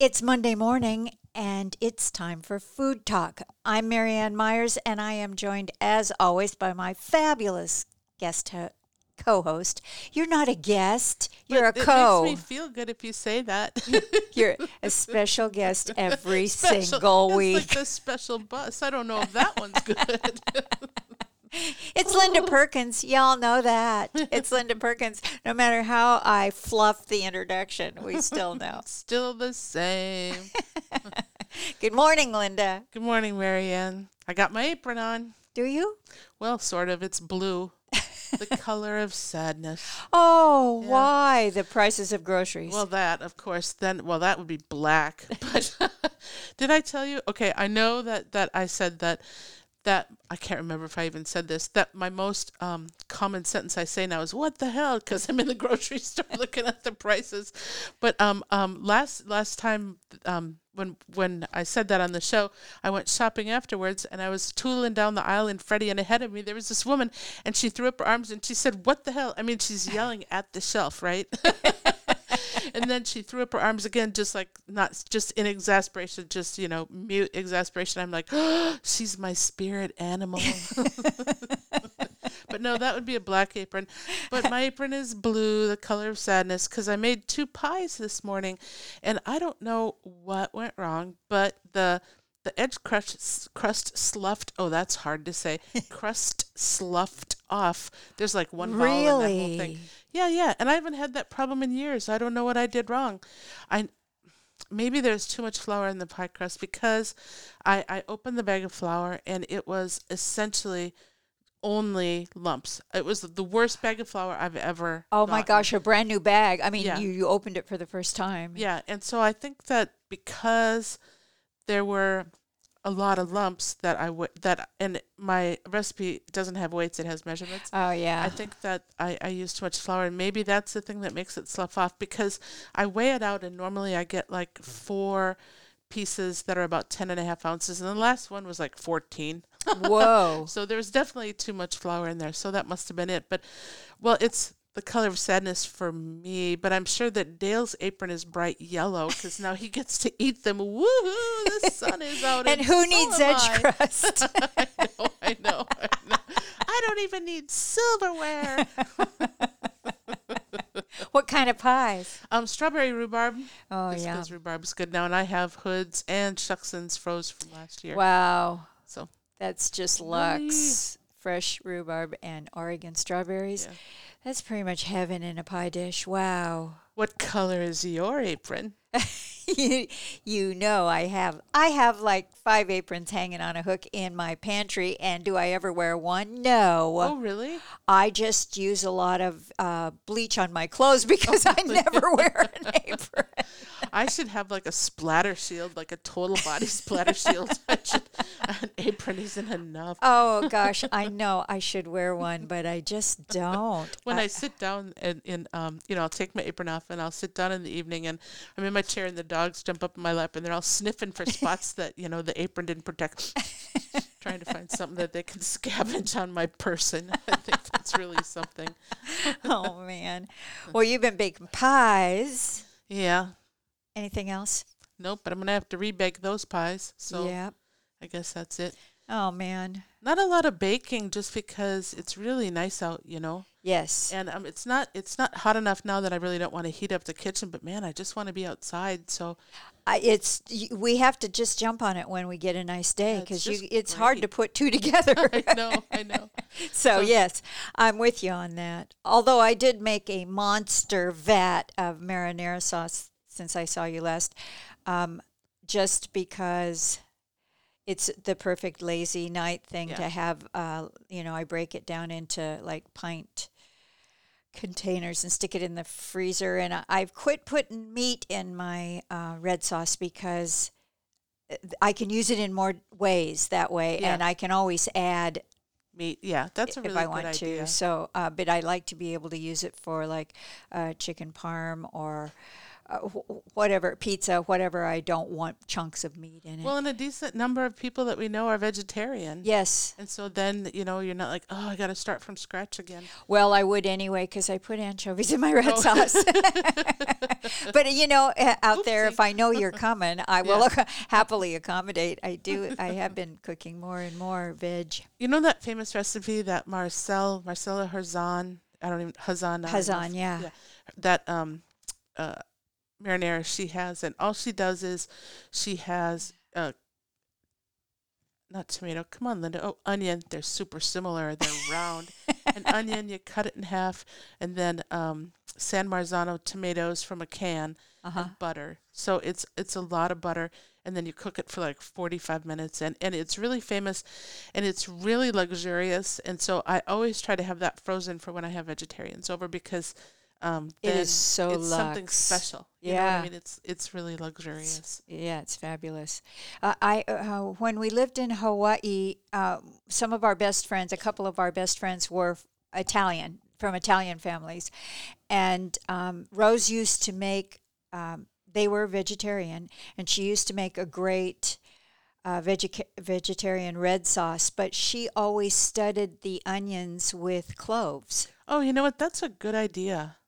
It's Monday morning and it's time for Food Talk. I'm Marianne Myers and I am joined as always by my fabulous guest ho- co-host. You're not a guest, you're But a co. It makes me feel good if you say that. You're a special guest every Special- single week. it's like the special bus. I don't know if that one's good. It's Linda Perkins. Y'all know that. It's Linda Perkins. No matter how I fluff the introduction, we still know. Still the same. Good morning, Linda. Good morning, Marianne. I got my apron on. Do you? Well, sort of. It's blue, the color of sadness. Oh, Yeah. why? The prices of groceries. Well, that, of course, then, well, that would be black. But did I tell you? Okay, I know that, that I said that, that, I can't remember if I even said this, that my most um, common sentence I say now is, what the hell? Because I'm in the grocery store looking at the prices. But um, um, last, last time, um, when when I said that on the show, I went shopping afterwards and I was tooling down the aisle and Freddie and ahead of me there was this woman and she threw up her arms and she said, "What the hell?" I mean, she's yelling at the shelf, right? and then she threw up her arms again, just like not just in exasperation, just you know, mute exasperation. I'm like, oh, she's my spirit animal. but no, that would be a black apron. But my apron is blue, the color of sadness, because I made two pies this morning, and I don't know what went wrong, but the the edge crust crust sloughed. Oh, that's hard to say. crust sloughed off. There's like one vowel in that whole thing. Yeah, yeah. And I haven't had that problem in years. I don't know what I did wrong. I maybe there's too much flour in the pie crust because I I opened the bag of flour and it was essentially only lumps. It was the worst bag of flour I've ever. oh my gosh, a brand new bag. I mean, Yeah. you, you opened it for the first time. Yeah, and so I think that because there were a lot of lumps that I would that and my recipe doesn't have weights; it has measurements. Oh, yeah. I think that I, I use too much flour, and maybe that's the thing that makes it slough off because I weigh it out, and normally I get like four pieces that are about 10 and a half ounces, and the last one was like 14. Whoa. So there's definitely too much flour in there, so that must have been it. But, well, it's the color of sadness for me, but I'm sure that Dale's apron is bright yellow because now he gets to eat them. Woohoo! The sun is out. and who so needs edge I. crust? I know, I know, I know. I don't even need silverware. what kind of pies? Um, strawberry rhubarb. Oh, yeah. 'cause rhubarb's good now, and I have hoods and Shuksans froze from last year. Wow. So That's just? Lux. Fresh rhubarb and Oregon strawberries. Yeah. That's pretty much heaven in a pie dish. Wow. what color is your apron? you, you know I have I have like five aprons hanging on a hook in my pantry and do I ever wear one? No. Oh, really? I just use a lot of uh, bleach on my clothes because I never wear an apron. I should have like a splatter shield, like a total body splatter shield. Should, an apron isn't enough. Oh gosh, I know I should wear one, but I just don't. when I sit down and in um you know I'll take my apron off and I'll sit down in the evening and I'm in my chair and the dogs jump up in my lap and they're all sniffing for spots that you know the apron didn't protect. Trying to find something that they can scavenge on my person. I think that's really something. oh man. Well, you've been baking pies. Yeah. Anything else? Nope. But I'm gonna have to rebake those pies. So yeah. I guess that's it. Oh man. Not a lot of baking, just because it's really nice out. You know. Yes. And um, it's not it's not hot enough now that I really don't want to heat up the kitchen. But man, I just want to be outside. So I, it's we have to just jump on it when we get a nice day Yeah, it's because you just it's hard to put two together. I know, I know. so yes, I'm with you on that. Although I did make a monster vat of marinara sauce since I saw you last, um, just because it's the perfect lazy night thing to have. Uh, you know, I break it down into like pint containers and stick it in the freezer. And I, I've quit putting meat in my uh, red sauce because uh, I can use it in more ways that way, Yeah. and I can always add Meat, yeah, that's a if really I good want idea. to. So, uh, but I like to be able to use it for like uh, chicken parm or uh, wh- whatever pizza, whatever I don't want chunks of meat in it. Well, and a decent number of people that we know are vegetarian. yes. And so then, you know, you're not like, oh, I got to start from scratch again. Well, I would anyway because I put anchovies in my red Oh. sauce. but you know, uh, out there, if I know you're coming, I will happily accommodate. I do. I have been cooking more and more veg. You know that famous recipe that Marcel, Marcella Hazan, I don't even, Hazan. I don't know if- Hazan, yeah. That um, uh, marinara she has, and all she does is she has uh, not tomato. Come on, Linda. Oh, onion. They're super similar. They're round. An onion, you cut it in half, and then um, San Marzano tomatoes from a can Uh-huh. and butter. So it's it's a lot of butter, and then you cook it for like forty five minutes, and and it's really famous, and it's really luxurious. And so I always try to have that frozen for when I have vegetarians over because. Um, It is so it's something special. You Yeah. I mean, it's it's really luxurious. Yeah, it's fabulous. Uh, I uh, when we lived in Hawaii, uh, some of our best friends, a couple of our best friends, were Italian from Italian families, and um, Rose used to make. Um, they were vegetarian, and she used to make a great. Uh, veg- vegetarian red sauce, but she always studded the onions with cloves. Oh, you know what? That's a good idea.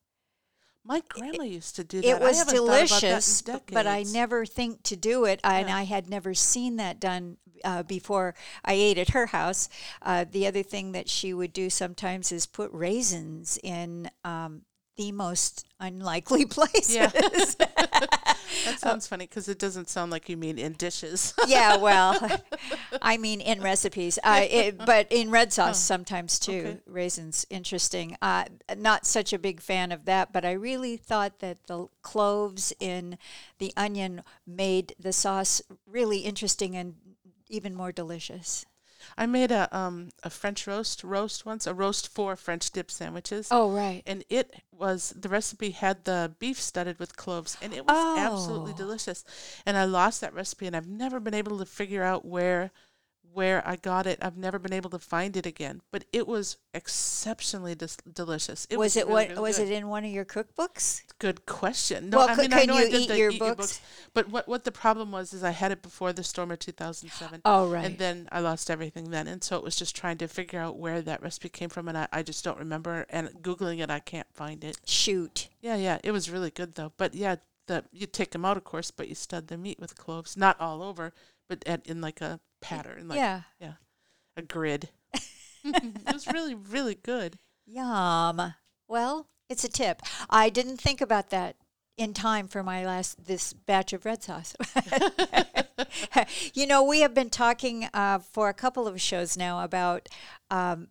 My grandma used to do that. It was haven't about that in delicious, but I never think to do it, and I had never seen that done uh, before I ate at her house. Uh, the other thing that she would do sometimes is put raisins in um, the most unlikely places. Yeah. that sounds funny because it doesn't sound like you mean in dishes. yeah, well, I mean in recipes, uh, it, but in red sauce sometimes too. Oh, okay. Raisins, interesting. Uh, not such a big fan of that, but I really thought that the cloves in the onion made the sauce really interesting and even more delicious. I made a um a French roast roast once, a roast for French dip sandwiches. Oh, right. And it was the recipe had the beef studded with cloves, and it was absolutely Oh. delicious. And I lost that recipe, and I've never been able to figure out where where I got it. I've never been able to find it again. But it was exceptionally dis- delicious. It was, it really, what really was good. it in one of your cookbooks? Good question. No, Well, I mean I know you I did eat the your eat your books? But what what the problem was is I had it before the storm of 2007. Oh, right. And then I lost everything then. And so it was just trying to figure out where that recipe came from. And I, I just don't remember. And Googling it, I can't find it. Shoot. Yeah, yeah. It was really good, though. But yeah, the you take them out, of course, but you stud the meat with cloves. Not all over, but at, in like a pattern, like yeah. a grid. it was really, really good. Yum. Well, it's a tip. I didn't think about that in time for my last this batch of red sauce. you know, we have been talking uh, for a couple of shows now about um,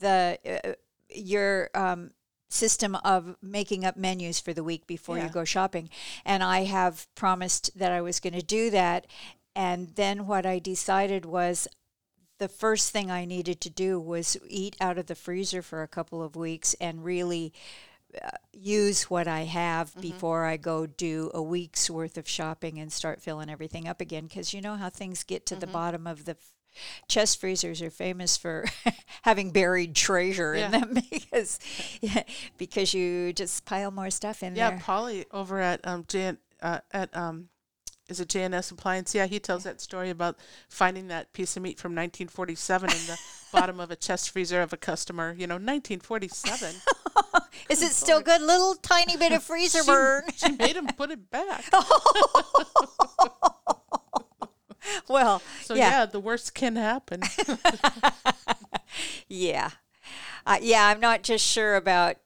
the uh, your um, system of making up menus for the week before you go shopping, and I have promised that I was going to do that. And then what I decided was the first thing I needed to do was eat out of the freezer for a couple of weeks and really uh, use what I have before I go do a week's worth of shopping and start filling everything up again. Because you know how things get to the bottom of the f- chest freezers are famous for having buried treasure in them because yeah, because you just pile more stuff in Yeah, there. Polly over at um Jan uh, at um is it JNS Appliance? Yeah, he tells that story about finding that piece of meat from 1947 in the bottom of a chest freezer of a customer. You know, 1947. Is it still good? Little tiny bit of freezer she, burn. she made him put it back. well, So yeah. yeah, the worst can happen. Yeah. Uh, yeah, I'm not just sure about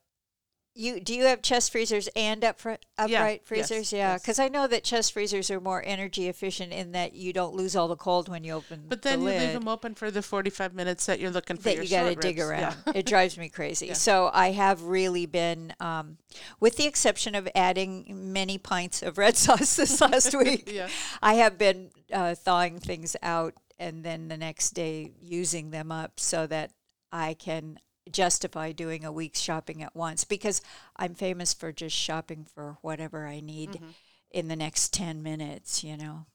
you. Do you have chest freezers and up upfront, upright yes, freezers? yeah, yes. because I know that chest freezers are more energy efficient in that you don't lose all the cold when you open But then the you lid. leave them open for the 45 minutes that you're looking for that your you got to dig around. Yeah. it drives me crazy. Yeah. So I have really been, um, with the exception of adding many pints of red sauce this last week, Yeah. I have been uh, thawing things out and then the next day using them up so that I can justify doing a week's shopping at once because I'm famous for just shopping for whatever I need Mm-hmm. in the next 10 minutes, you know.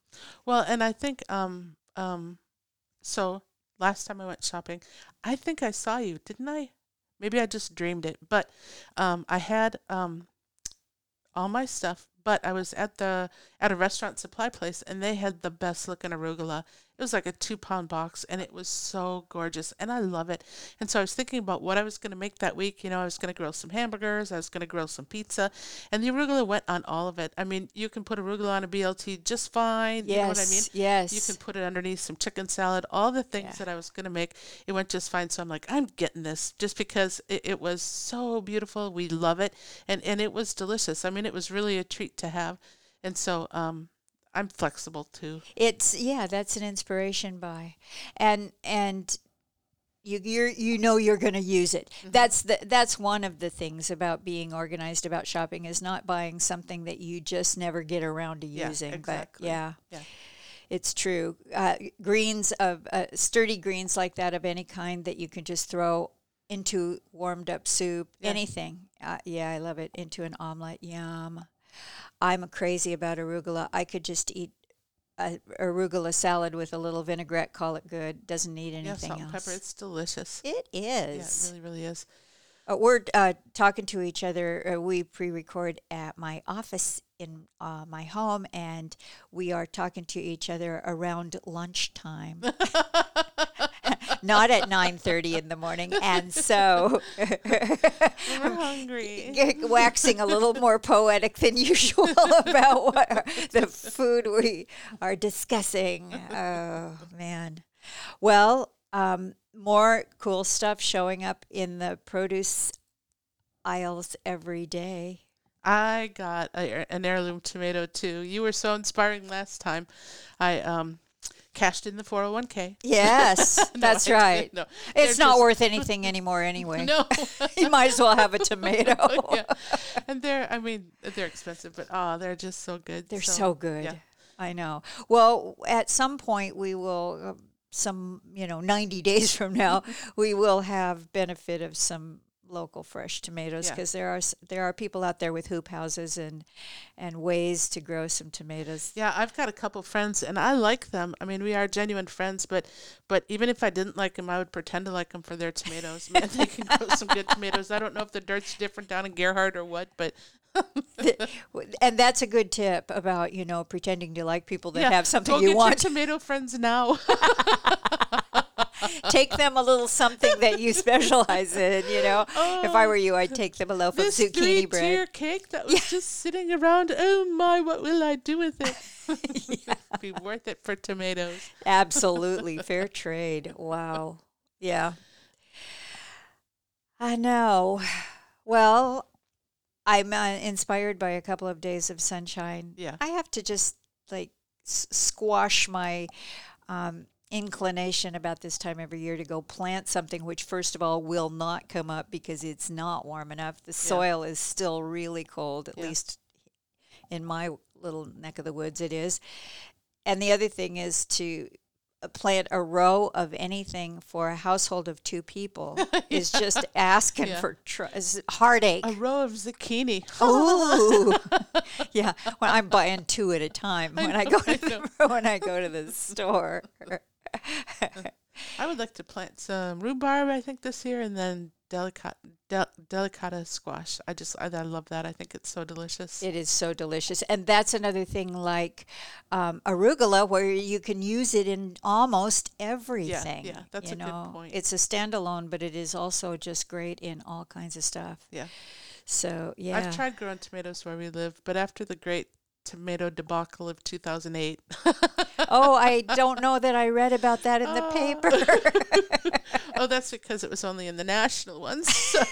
Well, and I think um um so last time I went shopping, I think I saw you, didn't I? Maybe I just dreamed it, but um I had um all my stuff but I was at the at a restaurant supply place and they had the best looking arugula. It was like a two pound box and it was so gorgeous and I love it. And so I was thinking about what I was going to make that week. You know, I was going to grill some hamburgers, I was going to grill some pizza, and the arugula went on all of it. I mean, you can put arugula on a BLT just fine. Yes. You know what I mean? Yes. You can put it underneath some chicken salad, all the things Yeah. that I was going to make. It went just fine. So I'm like, I'm getting this just because it, it was so beautiful. We love it. And, and it was delicious. I mean, it was really a treat to have. And so um, I'm flexible too. It's yeah, that's an inspiration buy, and and you you're, you know you're going to use it. Mm-hmm. That's the that's one of the things about being organized about shopping is not buying something that you just never get around to Yeah, using. exactly. But yeah, Yeah. it's true. Uh, greens of uh, sturdy greens like that of any kind that you can just throw into warmed up soup, Yeah. anything. Uh, yeah, I love it. Into an omelet, yum. I'm crazy about arugula. I could just eat a arugula salad with a little vinaigrette, call it good. Doesn't need Yeah, anything salt and pepper. It's delicious. It is. Yeah, it really, really is. Uh, we're uh, talking to each other. Uh, we pre-record at my office in uh, my home, and we are talking to each other around lunchtime, not at nine thirty in the morning. And so, We're hungry. waxing a little more poetic than usual about what, the food we are discussing. Oh man! Well, um, more cool stuff showing up in the produce aisles every day. I got a, an heirloom tomato too. You were so inspiring last time. I um cashed in the 401k. Yes, No, that's right. No, It's not just- worth anything anymore anyway. No. you might as well have a tomato. yeah. And they're I mean they're expensive, but oh, they're just so good. They're so, good. yeah. I know. Well, at some point we will uh, some, you know, 90 days from now, we will have benefit of some local fresh tomatoes Yeah. because there are there are people out there with hoop houses and and ways to grow some tomatoes. Yeah, I've got a couple friends and I like them. I mean, we are genuine friends, but but even if I didn't like them, I would pretend to like them for their tomatoes. Man, they can grow some good tomatoes. I don't know if the dirt's different down in Gearhart or what, but and that's a good tip about, you know, pretending to like people that yeah, have something go you get want. Your tomato friends now. take them a little something that you specialize in, you know. if I were you, I'd take them a loaf of this zucchini bread. tier cake that was just sitting around. Oh my, what will I do with it? Be worth it for tomatoes. Absolutely. Fair trade. Wow. Yeah. I know. Well, I'm uh, inspired by a couple of days of sunshine. Yeah. I have to just like s- squash my um, inclination about this time every year to go plant something, which, first of all, will not come up because it's not warm enough. The soil is still really cold, at Yeah. least in my little neck of the woods, it is. And the other thing is to uh, plant a row of anything for a household of two people is just asking Yeah. for tr- heartache. A row of zucchini. Ooh, yeah. When I'm buying two at a time when I, know, go I to the, when I go to the store. I would like to plant some rhubarb, I think, this year, and then delicata, del- delicata squash. I just, I, I love that. I think it's so delicious. It is so delicious, and that's another thing like um, arugula, where you can use it in almost everything. yeah, that's you a good know? point. It's a standalone, but it is also just great in all kinds of stuff. yeah. So yeah, I've tried growing tomatoes where we live, but after the great tomato debacle of 2008, oh, I don't know that I read about that in the Oh. paper. oh, that's because it was only in the national ones. So.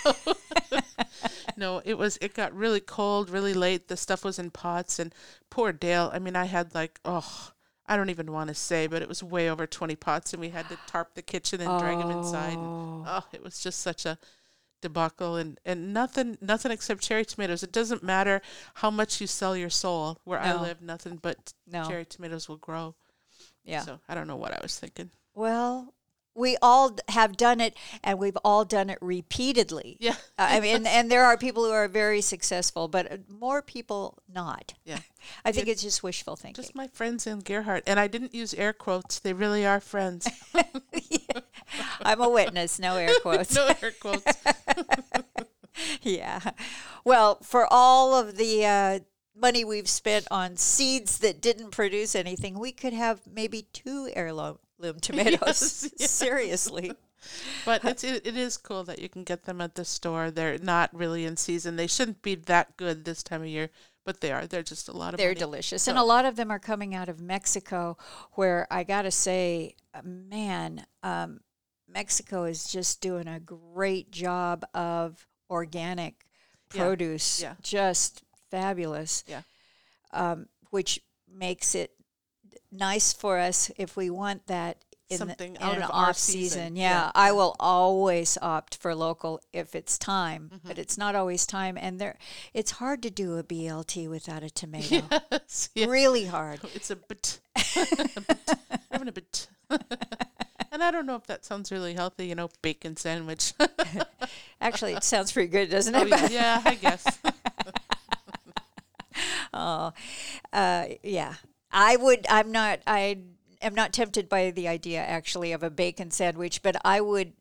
no, it was. It got really cold, really late. The stuff was in pots, and poor Dale. I mean, I had like, oh, I don't even want to say, but it was way over twenty pots, and we had to tarp the kitchen and drag them inside. And, oh. oh, it was just such a debacle, and and nothing, nothing except cherry tomatoes. It doesn't matter how much you sell your soul. Where I live, nothing but No. cherry tomatoes will grow. yeah. So I don't know what I was thinking. Well, we all have done it, and we've all done it repeatedly. Yeah. Uh, I mean, and there are people who are very successful, but uh, more people not. Yeah. I think it's just wishful thinking. Just my friends in Gearhart. And I didn't use air quotes. They really are friends. I'm a witness, no air quotes. no air quotes. yeah. Well, for all of the uh, money we've spent on seeds that didn't produce anything, we could have maybe two heirloom tomatoes. Yes, yes. Seriously. But it's it, it is cool that you can get them at the store. They're not really in season. They shouldn't be that good this time of year, but they are. They're just a lot of They're money. delicious. So- And a lot of them are coming out of Mexico, where I got to say, uh, man, um, Mexico is just doing a great job of organic Yeah, produce. yeah. Just fabulous. Yeah. Um, which makes it nice for us if we want that. In, the, in out an off season, season. yeah, Yeah, I will always opt for local if it's time, Mm-hmm. but it's not always time, and there, it's hard to do a BLT without a tomato Yes, yeah. really hard. It's a bit, having a bit. and I don't know if that sounds really healthy, you know, bacon sandwich. Actually, it sounds pretty good, doesn't oh, it? yeah, yeah, I guess. oh, uh, yeah. I would. I'm not. I am not tempted by the idea actually of a bacon sandwich, but I would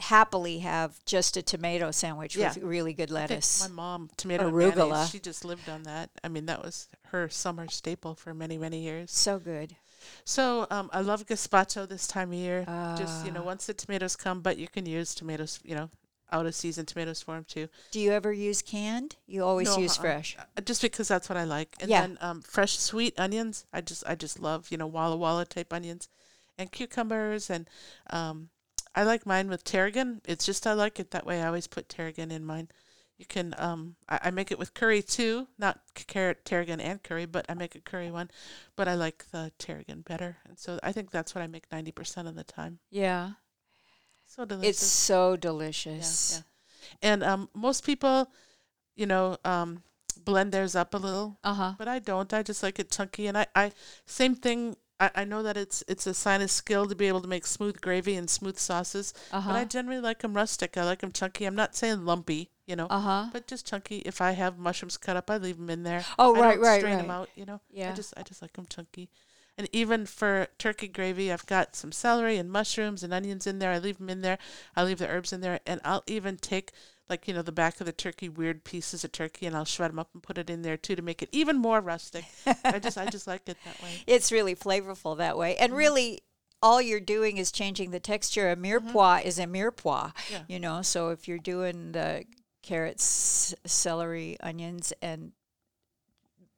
happily have just a tomato sandwich Yeah. with really good lettuce. my mom, tomato Arugula. mayonnaise, she just lived on that. I mean, that was her summer staple for many, many years. so good. So um, I love gazpacho this time of year. Just you know, Ah. once the tomatoes come, but you can use tomatoes, you know, out of season tomatoes for them too. Do you ever use canned? You always No, use uh-uh. fresh. Uh, just because that's what I like. And Yeah. then um, fresh sweet onions. I just I just love you know walla walla type onions, and cucumbers and um, I like mine with tarragon. It's just I like it that way. I always put tarragon in mine. You can um I, I make it with curry too, not carrot tarragon and curry, but I make a curry one. But I like the tarragon better, and so I think that's what I make ninety percent of the time. Yeah, So delicious. it's so delicious. yeah. And um, most people, you know, um, blend theirs up a little Uh huh. but I don't. I just like it chunky, and I, I same thing. I, I know that it's it's a sign of skill to be able to make smooth gravy and smooth sauces, Uh but I generally like them rustic. I like them chunky. I'm not saying lumpy, you know, Uh huh. but just chunky. If I have mushrooms cut up, I leave them in there. Oh, I right, don't right, strain them out, you know. Yeah. I just I just like them chunky. And even for turkey gravy, I've got some celery and mushrooms and onions in there. I leave them in there. I leave the herbs in there, and I'll even take like you know the back of the turkey, weird pieces of turkey, and I'll shred them up and put it in there too to make it even more rustic. I just I just like it that way. It's really flavorful that way. Mm-hmm. And really, all you're doing is changing the texture. A mirepoix is a mirepoix, Yeah. you know. So if you're doing the carrots, celery, onions, and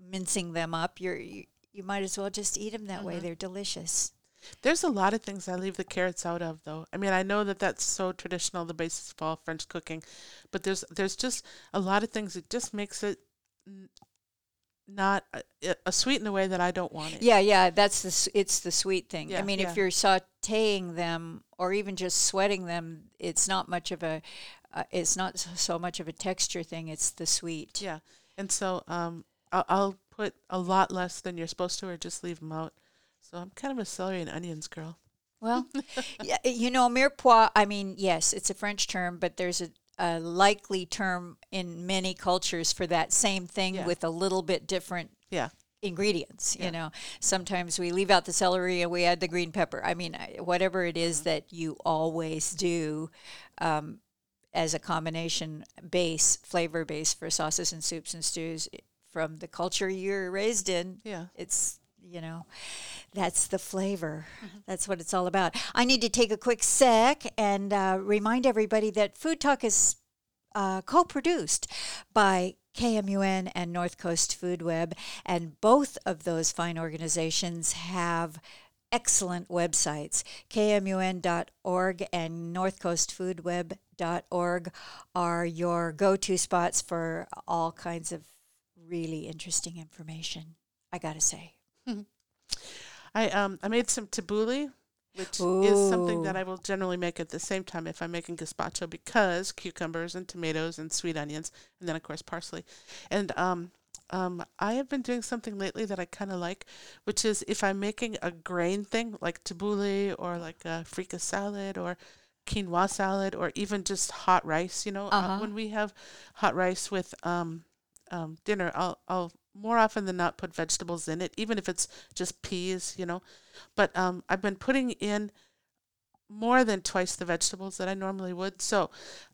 mincing them up, you're, you you might as well just eat them that way. Mhm. They're delicious. There's a lot of things I leave the carrots out of, though. I mean, I know that that's so traditional, the basis of all French cooking, but there's there's just a lot of things that just makes it n- not a, a sweet in a way that I don't want it. Yeah, yeah, that's the it's the sweet thing. I mean, yeah. if you're sautéing them or even just sweating them, it's not much of a uh, it's not so much of a texture thing. It's the sweet. Yeah, and so um, I'll, I'll put a lot less than you're supposed to, or just leave them out. So I'm kind of a celery and onions girl. Well, yeah, you know, mirepoix, I mean, yes, it's a French term, but there's a, a likely term in many cultures for that same thing Yeah. with a little bit different Yeah, ingredients. Yeah. You know, sometimes we leave out the celery and we add the green pepper. I mean, whatever it is Mm-hmm. that you always do um, as a combination base, flavor base for sauces and soups and stews from the culture you're raised in, yeah. it's you know that's the flavor Mm-hmm. that's what it's all about i need to take a quick sec and uh, remind everybody that food talk is uh, co-produced by KMUN and North Coast Food Web, and both of those fine organizations have excellent websites. KMUN.org and NorthCoastFoodWeb.org are your go-to spots for all kinds of really interesting information. I gotta say. I um I made some tabbouleh, which is something that I will generally make at the same time if I'm making gazpacho because cucumbers and tomatoes and sweet onions and then of course parsley. And um um I have been doing something lately that I kind of like, which is if I'm making a grain thing like tabbouleh or like a freekeh salad or quinoa salad or even just hot rice, you know, uh, Uh-huh. when we have hot rice with um um dinner, I'll I'll more often than not put vegetables in it, even if it's just peas, you know. But um, I've been putting in more than twice the vegetables that I normally would. So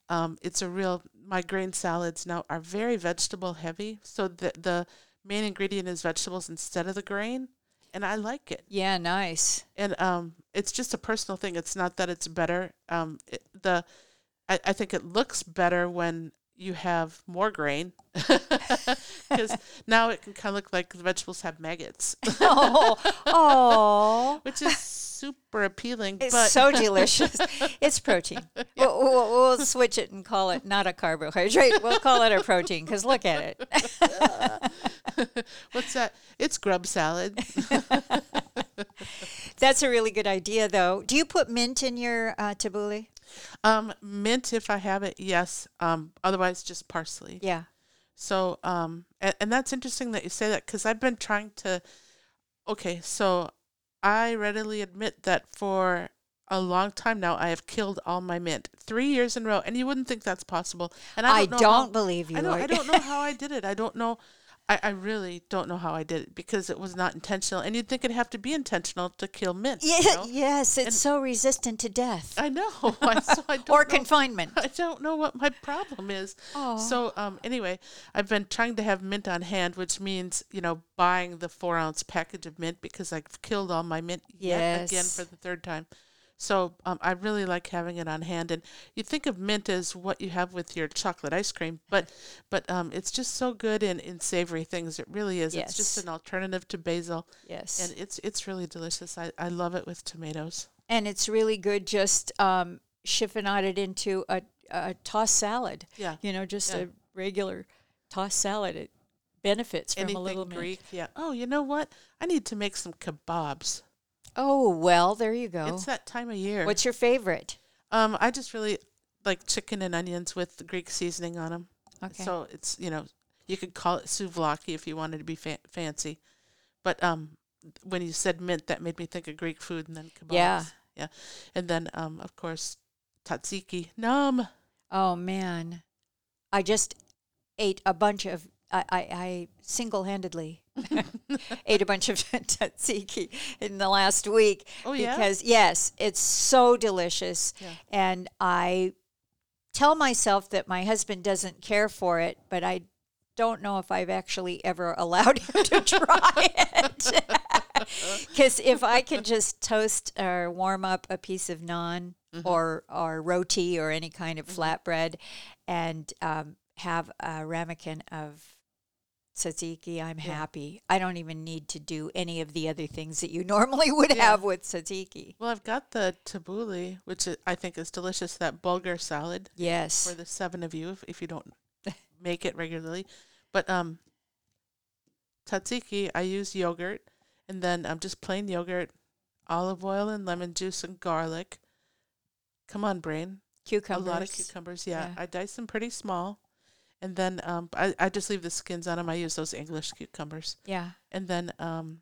um, it's a real. My grain salads now are very vegetable heavy. So the the main ingredient is vegetables instead of the grain, and I like it. Yeah, nice. And um, it's just a personal thing. It's not that it's better. Um, it, the I, I think it looks better when you have more grain because now it can kind of look like the vegetables have maggots, oh, oh. which is super appealing. It's but so delicious. It's protein. We'll, we'll, we'll switch it and call it not a carbohydrate. We'll call it a protein because look at it. what's that? It's grub salad. That's a really good idea, though. Do you put mint in your uh, tabbouleh? Um, mint if I have it, yes. Um, otherwise just parsley. Yeah. So, um, and, and that's interesting that you say that because I've been trying to. Okay, so I readily admit that for a long time now, I have killed all my mint three years in a row, and you wouldn't think that's possible. And I I don't, don't, how- believe you. I don't, I don't know how I did it. I don't know. I, I really don't know how I did it because it was not intentional. And you'd think it'd have to be intentional to kill mint. you Yeah, know? yes, it's And- so resistant to death I know. I, so I don't or know. confinement. I don't know what my problem is. Oh. So um, anyway, I've been trying to have mint on hand, which means you know buying the four ounce package of mint because I've killed all my mint yet again for the third time. So um, I really like having it on hand, and you think of mint as what you have with your chocolate ice cream, but but um, it's just so good in, in savory things. It really is. It's just an alternative to basil, Yes. and it's it's really delicious. I, I love it with tomatoes. and it's really good just um, chiffonade into a, a tossed salad. Yeah. You know, just Yeah. a regular tossed salad. It benefits from a Anything little mint. Greek, yeah. Oh, you know what? I need to make some kebabs. Oh well, there you go. It's that time of year. What's your favorite? Um, I just really like chicken and onions with the Greek seasoning on them. Okay. So it's you know you could call it souvlaki if you wanted to be fa- fancy, but um, when you said mint, that made me think of Greek food and then kebabs. Yeah. yeah, and then um, of course tzatziki. Num. Oh man, I just ate a bunch of. I, I, I single-handedly ate a bunch of tzatziki in the last week Oh, yeah? because yes, it's so delicious, Yeah. and I tell myself that my husband doesn't care for it, but I don't know if I've actually ever allowed him to try it. Because if I can just toast or warm up a piece of naan or or roti or any kind of flatbread, and um, have a ramekin of tzatziki, I'm happy. I don't even need to do any of the other things that you normally would Yeah. have with tzatziki. Well, I've got the tabbouleh, which i- think is delicious. That bulgur salad. Yes. for the seven of you if, if you don't make it regularly. But um, tzatziki, I use yogurt, and then um, just plain yogurt, olive oil and lemon juice and garlic. Come on, brain. cucumbers. A lot of cucumbers. Yeah, Yeah. I dice them pretty small, and then um, I I just leave the skins on them. I use those English cucumbers, Yeah. and then um,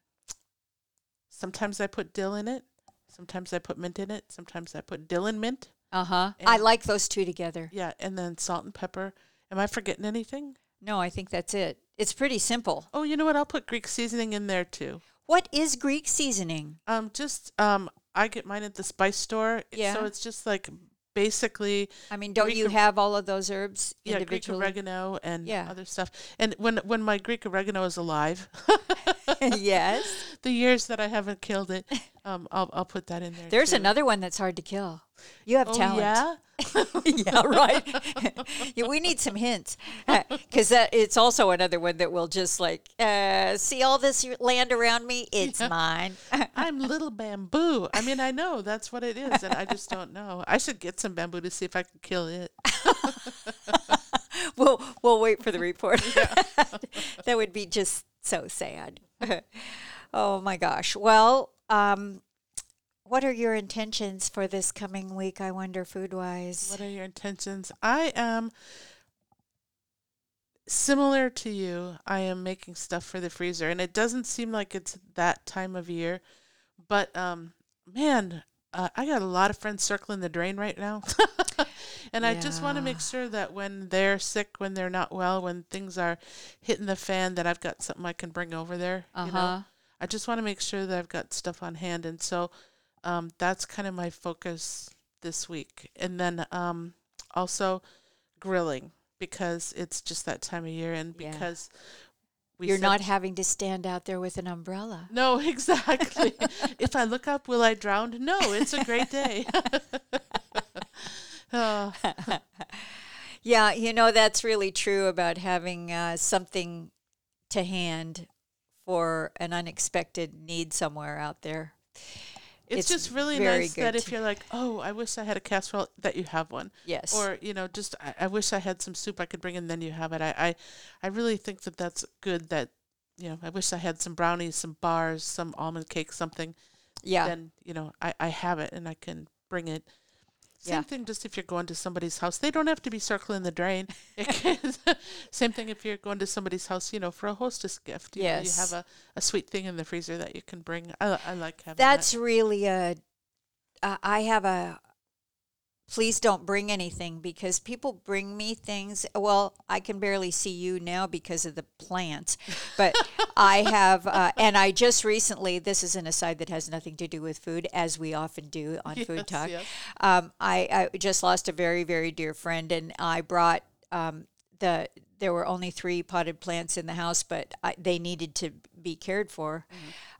sometimes I put dill in it. Sometimes I put mint in it. Sometimes I put dill and mint. Uh huh. I like those two together. Yeah, and then salt and pepper. Am I forgetting anything? No, I think that's it. It's pretty simple. Oh, you know what? I'll put Greek seasoning in there too. What is Greek seasoning? Um, just um, I get mine at the spice store. Yeah. So it's just like basically, I mean, don't Greek you have all of those herbs yeah, Greek oregano and Yeah. other stuff. And when when my Greek oregano is alive, yes. the years that I haven't killed it, um, I'll I'll put that in there. There's too. another one that's hard to kill. You have Oh talent. yeah. yeah, right. yeah, we need some hints because that it's also another one that will just like uh, see all this land around me. It's mine. I'm little bamboo. I mean, I know that's what it is, and I just don't know. I should get some bamboo to see if I can kill it. we'll we'll wait for the report. that would be just so sad. oh my gosh. Well, um, what are your intentions for this coming week? I wonder, food wise. What are your intentions? I am similar to you. I am making stuff for the freezer, and it doesn't seem like it's that time of year. But um, man, uh, I got a lot of friends circling the drain right now, and I just want to make sure that when they're sick, when they're not well, when things are hitting the fan, that I've got something I can bring over there. Uh You know, huh. I just want to make sure that I've got stuff on hand, and so um, that's kind of my focus this week. And then um, also grilling because it's just that time of year, and Yeah. because we You're not having to stand out there with an umbrella. No, exactly. if I look up, will I drown? No, it's a great day. Oh, Yeah, you know that's really true about having uh, something to hand for an unexpected need somewhere out there. it's, It's just really nice that if you're like, oh, I wish I had a casserole, that you have one. Yes. Or you know, just I, I wish I had some soup I could bring, and then you have it. I, I, I really think that that's good. That you know, I wish I had some brownies, some bars, some almond cake, something. yeah. Then you know, I, I have it and I can bring it. Same Yeah. thing, just if you're going to somebody's house, they don't have to be circling the drain. Same thing if you're going to somebody's house, you know, for a hostess gift. You know, Yes. you have a, a sweet thing in the freezer that you can bring. I, I like having That's that. really a. Uh, I have a. Please don't bring anything because people bring me things. Well, I can barely see you now because of the plants, but I have, uh, and I just recently. This is an aside that has nothing to do with food, as we often do on Yes, Food Talk. yes. Um, I, I just lost a very very dear friend, and I brought um, the. There were only three potted plants in the house, but I, they needed to be cared for,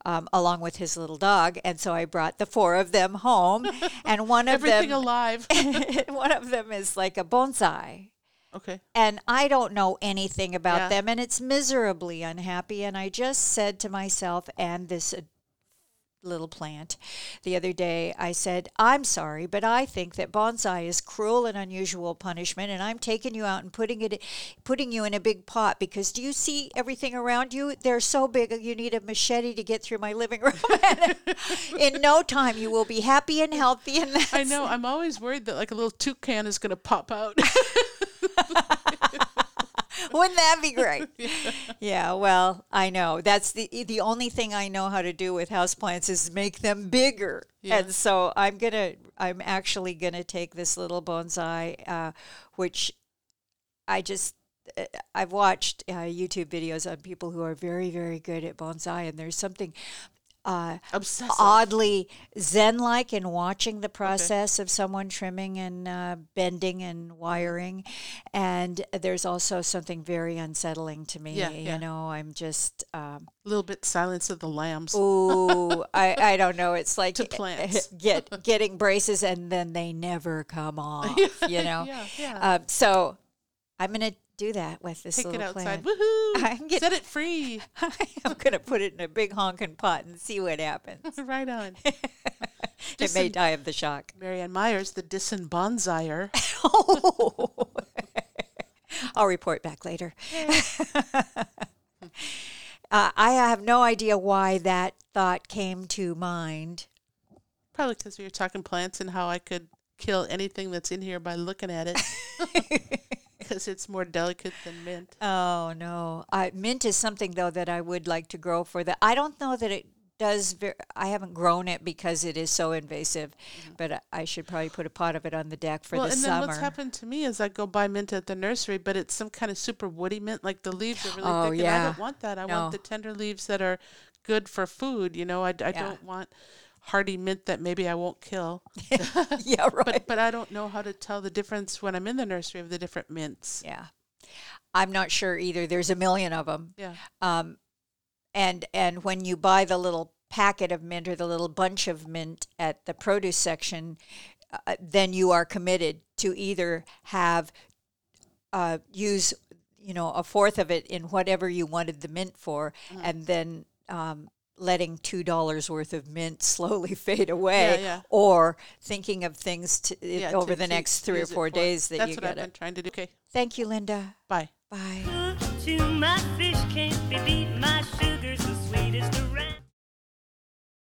um, along with his little dog, and so I brought the four of them home, and one of Everything them, alive. one of them is like a bonsai. okay. And I don't know anything about Yeah. them, and it's miserably unhappy. And I just said to myself and this little plant the other day, I said, I'm sorry, but I think that bonsai is cruel and unusual punishment, and I'm taking you out and putting it, putting you in a big pot because do you see everything around you? They're so big, you need a machete to get through my living room. In no time, you will be happy and healthy. And I know. I'm always worried that like a little toucan is going to pop out. Wouldn't that be great? yeah. well, I know. That's the the only thing I know how to do with houseplants is make them bigger. Yeah. And so I'm gonna I'm actually gonna take this little bonsai, uh, which I just uh, I've watched uh, YouTube videos on people who are very very good at bonsai, and there's something uh, oddly zen like in watching the process of someone trimming and uh, bending and wiring. And there's also something very unsettling to me. Yeah, you yeah. know, I'm just. Um, A little bit Silence of the Lambs. Ooh, I, I don't know. It's like To plants. get getting braces and then they never come off. You know. Yeah, yeah. Uh, so I'm gonna do that with this Take it little outside. plant. Woohoo! I'm get- Set it free. I'm gonna put it in a big honking pot and see what happens. right on. it may die of the shock. Marianne Myers, the Disson Bonsaier. Oh. I'll report back later. uh, I have no idea why that thought came to mind. Probably because we were talking plants and how I could kill anything that's in here by looking at it. Because it's more delicate than mint. Oh no, I, mint is something though that I would like to grow for the. I don't know that it does. Ver- I haven't grown it because it is so invasive, mm-hmm. but I, should probably put a pot of it on the deck for well, the and then what's happened to me is I go buy mint at the nursery, but it's some kind of super woody mint. Like the leaves are really Oh, thick, and I don't want that. I No. want the tender leaves that are good for food. You know, I, I Yeah. don't want hardy mint that maybe I won't kill. yeah, right. But but I don't know how to tell the difference when I'm in the nursery of the different mints. yeah, I'm not sure either. There's a million of them. Yeah. Um, and and when you buy the little packet of mint or the little bunch of mint at the produce section, uh, then you are committed to either have uh, use you know a fourth of it in whatever you wanted the mint for, Mm-hmm. and then. Um, letting two dollars worth of mint slowly fade away, yeah. or thinking of things to, Yeah, over to- the to next three or four days that That's you what get I've been it. trying to do. Okay, Thank you, Linda. bye. Bye.